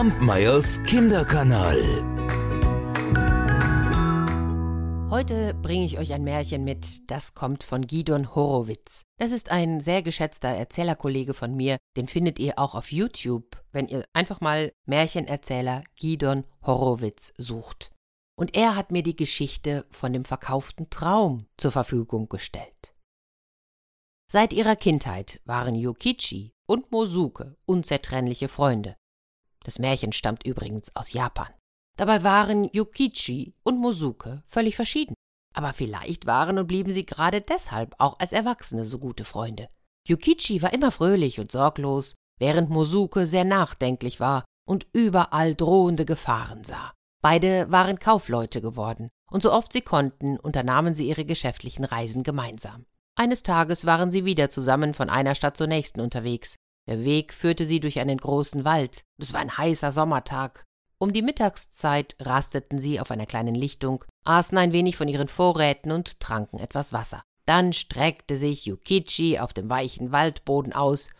Kampmeyers Kinderkanal. Heute bringe ich euch ein Märchen mit, das kommt von Gidon Horowitz. Das ist ein sehr geschätzter Erzählerkollege von mir, den findet ihr auch auf YouTube, wenn ihr einfach mal Märchenerzähler Gidon Horowitz sucht. Und er hat mir die Geschichte von dem verkauften Traum zur Verfügung gestellt. Seit ihrer Kindheit waren Yukichi und Mosuke unzertrennliche Freunde. Das Märchen stammt übrigens aus Japan. Dabei waren Yukichi und Mosuke völlig verschieden. Aber vielleicht waren und blieben sie gerade deshalb auch als Erwachsene so gute Freunde. Yukichi war immer fröhlich und sorglos, während Mosuke sehr nachdenklich war und überall drohende Gefahren sah. Beide waren Kaufleute geworden, und so oft sie konnten, unternahmen sie ihre geschäftlichen Reisen gemeinsam. Eines Tages waren sie wieder zusammen von einer Stadt zur nächsten unterwegs. Der Weg führte sie durch einen großen Wald. Es war ein heißer Sommertag. Um die Mittagszeit rasteten sie auf einer kleinen Lichtung, aßen ein wenig von ihren Vorräten und tranken etwas Wasser. Dann streckte sich Yukichi auf dem weichen Waldboden aus,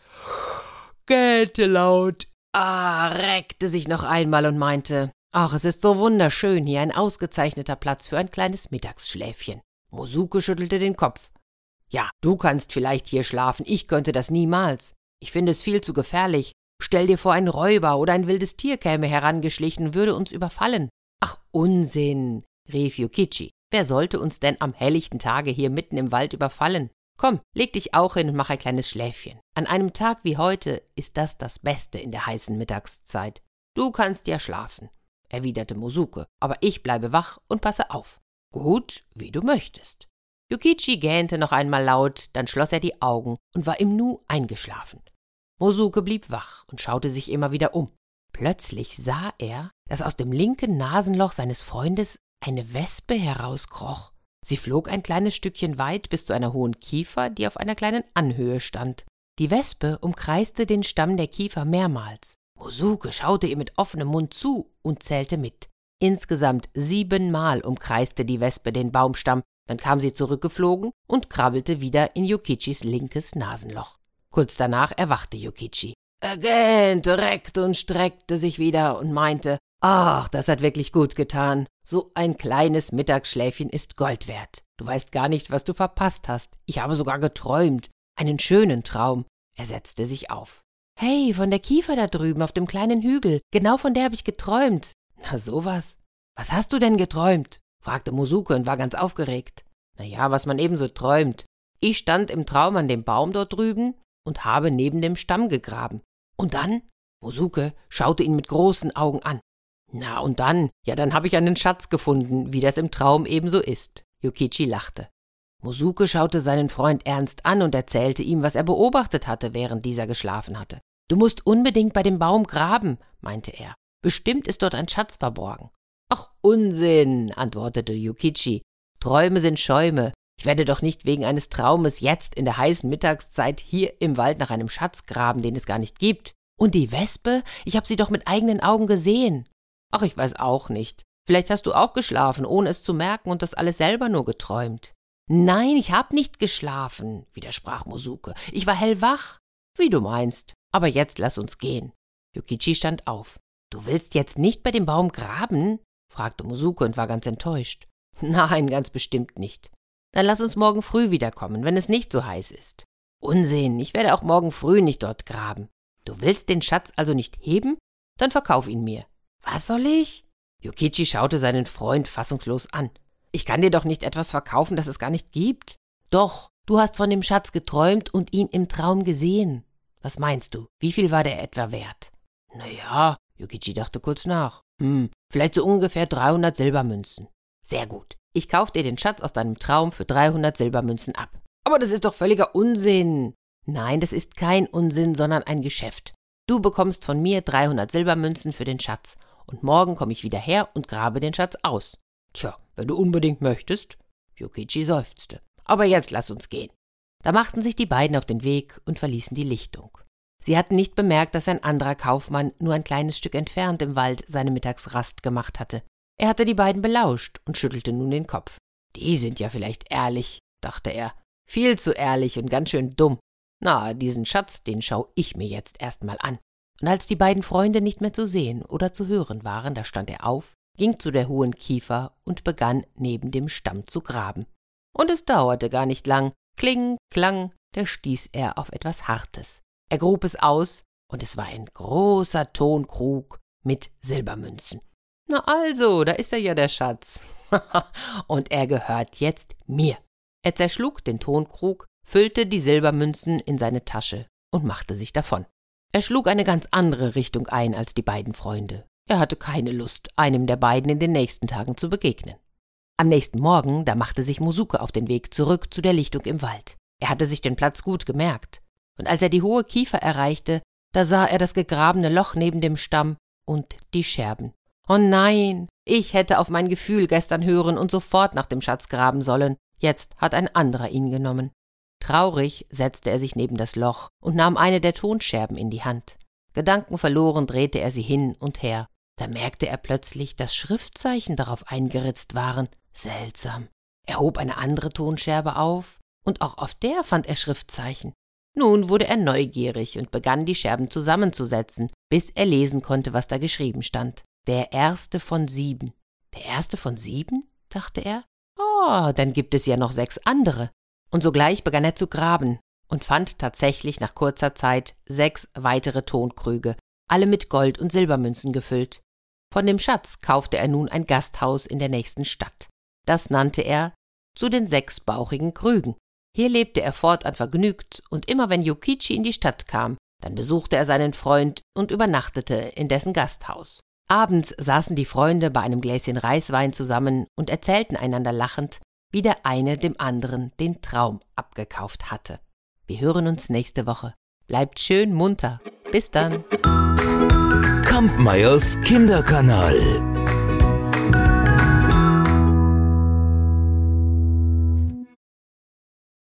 gähnte laut, ah, reckte sich noch einmal und meinte, ach, es ist so wunderschön hier, ein ausgezeichneter Platz für ein kleines Mittagsschläfchen. Mosuke schüttelte den Kopf. Ja, du kannst vielleicht hier schlafen, ich könnte das niemals. Ich finde es viel zu gefährlich. Stell dir vor, ein Räuber oder ein wildes Tier käme herangeschlichen würde uns überfallen. Ach, Unsinn, rief Yukichi. Wer sollte uns denn am helllichten Tage hier mitten im Wald überfallen? Komm, leg dich auch hin und mach ein kleines Schläfchen. An einem Tag wie heute ist das das Beste in der heißen Mittagszeit. Du kannst ja schlafen, erwiderte Mosuke, aber ich bleibe wach und passe auf. Gut, wie du möchtest. Yukichi gähnte noch einmal laut, dann schloss er die Augen und war im Nu eingeschlafen. Mosuke blieb wach und schaute sich immer wieder um. Plötzlich sah er, dass aus dem linken Nasenloch seines Freundes eine Wespe herauskroch. Sie flog ein kleines Stückchen weit bis zu einer hohen Kiefer, die auf einer kleinen Anhöhe stand. Die Wespe umkreiste den Stamm der Kiefer mehrmals. Mosuke schaute ihr mit offenem Mund zu und zählte mit. Insgesamt siebenmal umkreiste die Wespe den Baumstamm, dann kam sie zurückgeflogen und krabbelte wieder in Yukichis linkes Nasenloch. Kurz danach erwachte Yukichi. Er gähnte, reckte und streckte sich wieder und meinte, ach, das hat wirklich gut getan. So ein kleines Mittagsschläfchen ist Gold wert. Du weißt gar nicht, was du verpasst hast. Ich habe sogar geträumt. Einen schönen Traum. Er setzte sich auf. Hey, von der Kiefer da drüben auf dem kleinen Hügel. Genau von der habe ich geträumt. Na sowas. Was hast du denn geträumt? fragte Musuke und war ganz aufgeregt. Na ja, was man ebenso träumt. Ich stand im Traum an dem Baum dort drüben und habe neben dem Stamm gegraben. Und dann? Mosuke schaute ihn mit großen Augen an. Na und dann? Ja, dann habe ich einen Schatz gefunden, wie das im Traum ebenso ist. Yukichi lachte. Mosuke schaute seinen Freund ernst an und erzählte ihm, was er beobachtet hatte, während dieser geschlafen hatte. Du musst unbedingt bei dem Baum graben, meinte er. Bestimmt ist dort ein Schatz verborgen. Ach, Unsinn, antwortete Yukichi. Träume sind Schäume. Ich werde doch nicht wegen eines Traumes jetzt in der heißen Mittagszeit hier im Wald nach einem Schatz graben, den es gar nicht gibt. Und die Wespe? Ich habe sie doch mit eigenen Augen gesehen. Ach, ich weiß auch nicht. Vielleicht hast du auch geschlafen, ohne es zu merken und das alles selber nur geträumt. Nein, ich hab nicht geschlafen, widersprach Mosuke. Ich war hellwach. Wie du meinst. Aber jetzt lass uns gehen. Yukichi stand auf. Du willst jetzt nicht bei dem Baum graben? fragte Mosuke und war ganz enttäuscht. Nein, ganz bestimmt nicht. Dann lass uns morgen früh wiederkommen, wenn es nicht so heiß ist. Unsinn, ich werde auch morgen früh nicht dort graben. Du willst den Schatz also nicht heben? Dann verkauf ihn mir. Was soll ich? Yukichi schaute seinen Freund fassungslos an. Ich kann dir doch nicht etwas verkaufen, das es gar nicht gibt. Doch, du hast von dem Schatz geträumt und ihn im Traum gesehen. Was meinst du? Wie viel war der etwa wert? Na ja, Yukichi dachte kurz nach. Hm, vielleicht so ungefähr 300 Silbermünzen. Sehr gut. Ich kauf dir den Schatz aus deinem Traum für 300 Silbermünzen ab. Aber das ist doch völliger Unsinn. Nein, das ist kein Unsinn, sondern ein Geschäft. Du bekommst von mir 300 Silbermünzen für den Schatz und morgen komme ich wieder her und grabe den Schatz aus. Tja, wenn du unbedingt möchtest. Yukichi seufzte. Aber jetzt lass uns gehen. Da machten sich die beiden auf den Weg und verließen die Lichtung. Sie hatten nicht bemerkt, dass ein anderer Kaufmann nur ein kleines Stück entfernt im Wald seine Mittagsrast gemacht hatte. Er hatte die beiden belauscht und schüttelte nun den Kopf. Die sind ja vielleicht ehrlich, dachte er. Viel zu ehrlich und ganz schön dumm. Na, diesen Schatz, den schau ich mir jetzt erst mal an. Und als die beiden Freunde nicht mehr zu sehen oder zu hören waren, da stand er auf, ging zu der hohen Kiefer und begann neben dem Stamm zu graben. Und es dauerte gar nicht lang. Kling, klang, da stieß er auf etwas Hartes. Er grub es aus, und es war ein großer Tonkrug mit Silbermünzen. Na also, da ist er ja der Schatz. und er gehört jetzt mir. Er zerschlug den Tonkrug, füllte die Silbermünzen in seine Tasche und machte sich davon. Er schlug eine ganz andere Richtung ein als die beiden Freunde. Er hatte keine Lust, einem der beiden in den nächsten Tagen zu begegnen. Am nächsten Morgen, da machte sich Musuke auf den Weg zurück zu der Lichtung im Wald. Er hatte sich den Platz gut gemerkt, und als er die hohe Kiefer erreichte, da sah er das gegrabene Loch neben dem Stamm und die Scherben. Oh nein, ich hätte auf mein Gefühl gestern hören und sofort nach dem Schatz graben sollen. Jetzt hat ein anderer ihn genommen. Traurig setzte er sich neben das Loch und nahm eine der Tonscherben in die Hand. Gedankenverloren drehte er sie hin und her. Da merkte er plötzlich, dass Schriftzeichen darauf eingeritzt waren. Seltsam. Er hob eine andere Tonscherbe auf, und auch auf der fand er Schriftzeichen. Nun wurde er neugierig und begann die Scherben zusammenzusetzen, bis er lesen konnte, was da geschrieben stand. Der erste von sieben. Der erste von sieben? dachte er. Oh, dann gibt es ja noch sechs andere. Und sogleich begann er zu graben und fand tatsächlich nach kurzer Zeit sechs weitere Tonkrüge, alle mit Gold und Silbermünzen gefüllt. Von dem Schatz kaufte er nun ein Gasthaus in der nächsten Stadt. Das nannte er zu den sechs bauchigen Krügen. Hier lebte er fortan vergnügt, und immer wenn Yukichi in die Stadt kam, dann besuchte er seinen Freund und übernachtete in dessen Gasthaus. Abends saßen die Freunde bei einem Gläschen Reiswein zusammen und erzählten einander lachend, wie der eine dem anderen den Traum abgekauft hatte. Wir hören uns nächste Woche. Bleibt schön munter. Bis dann. Kampmeyers Kinderkanal.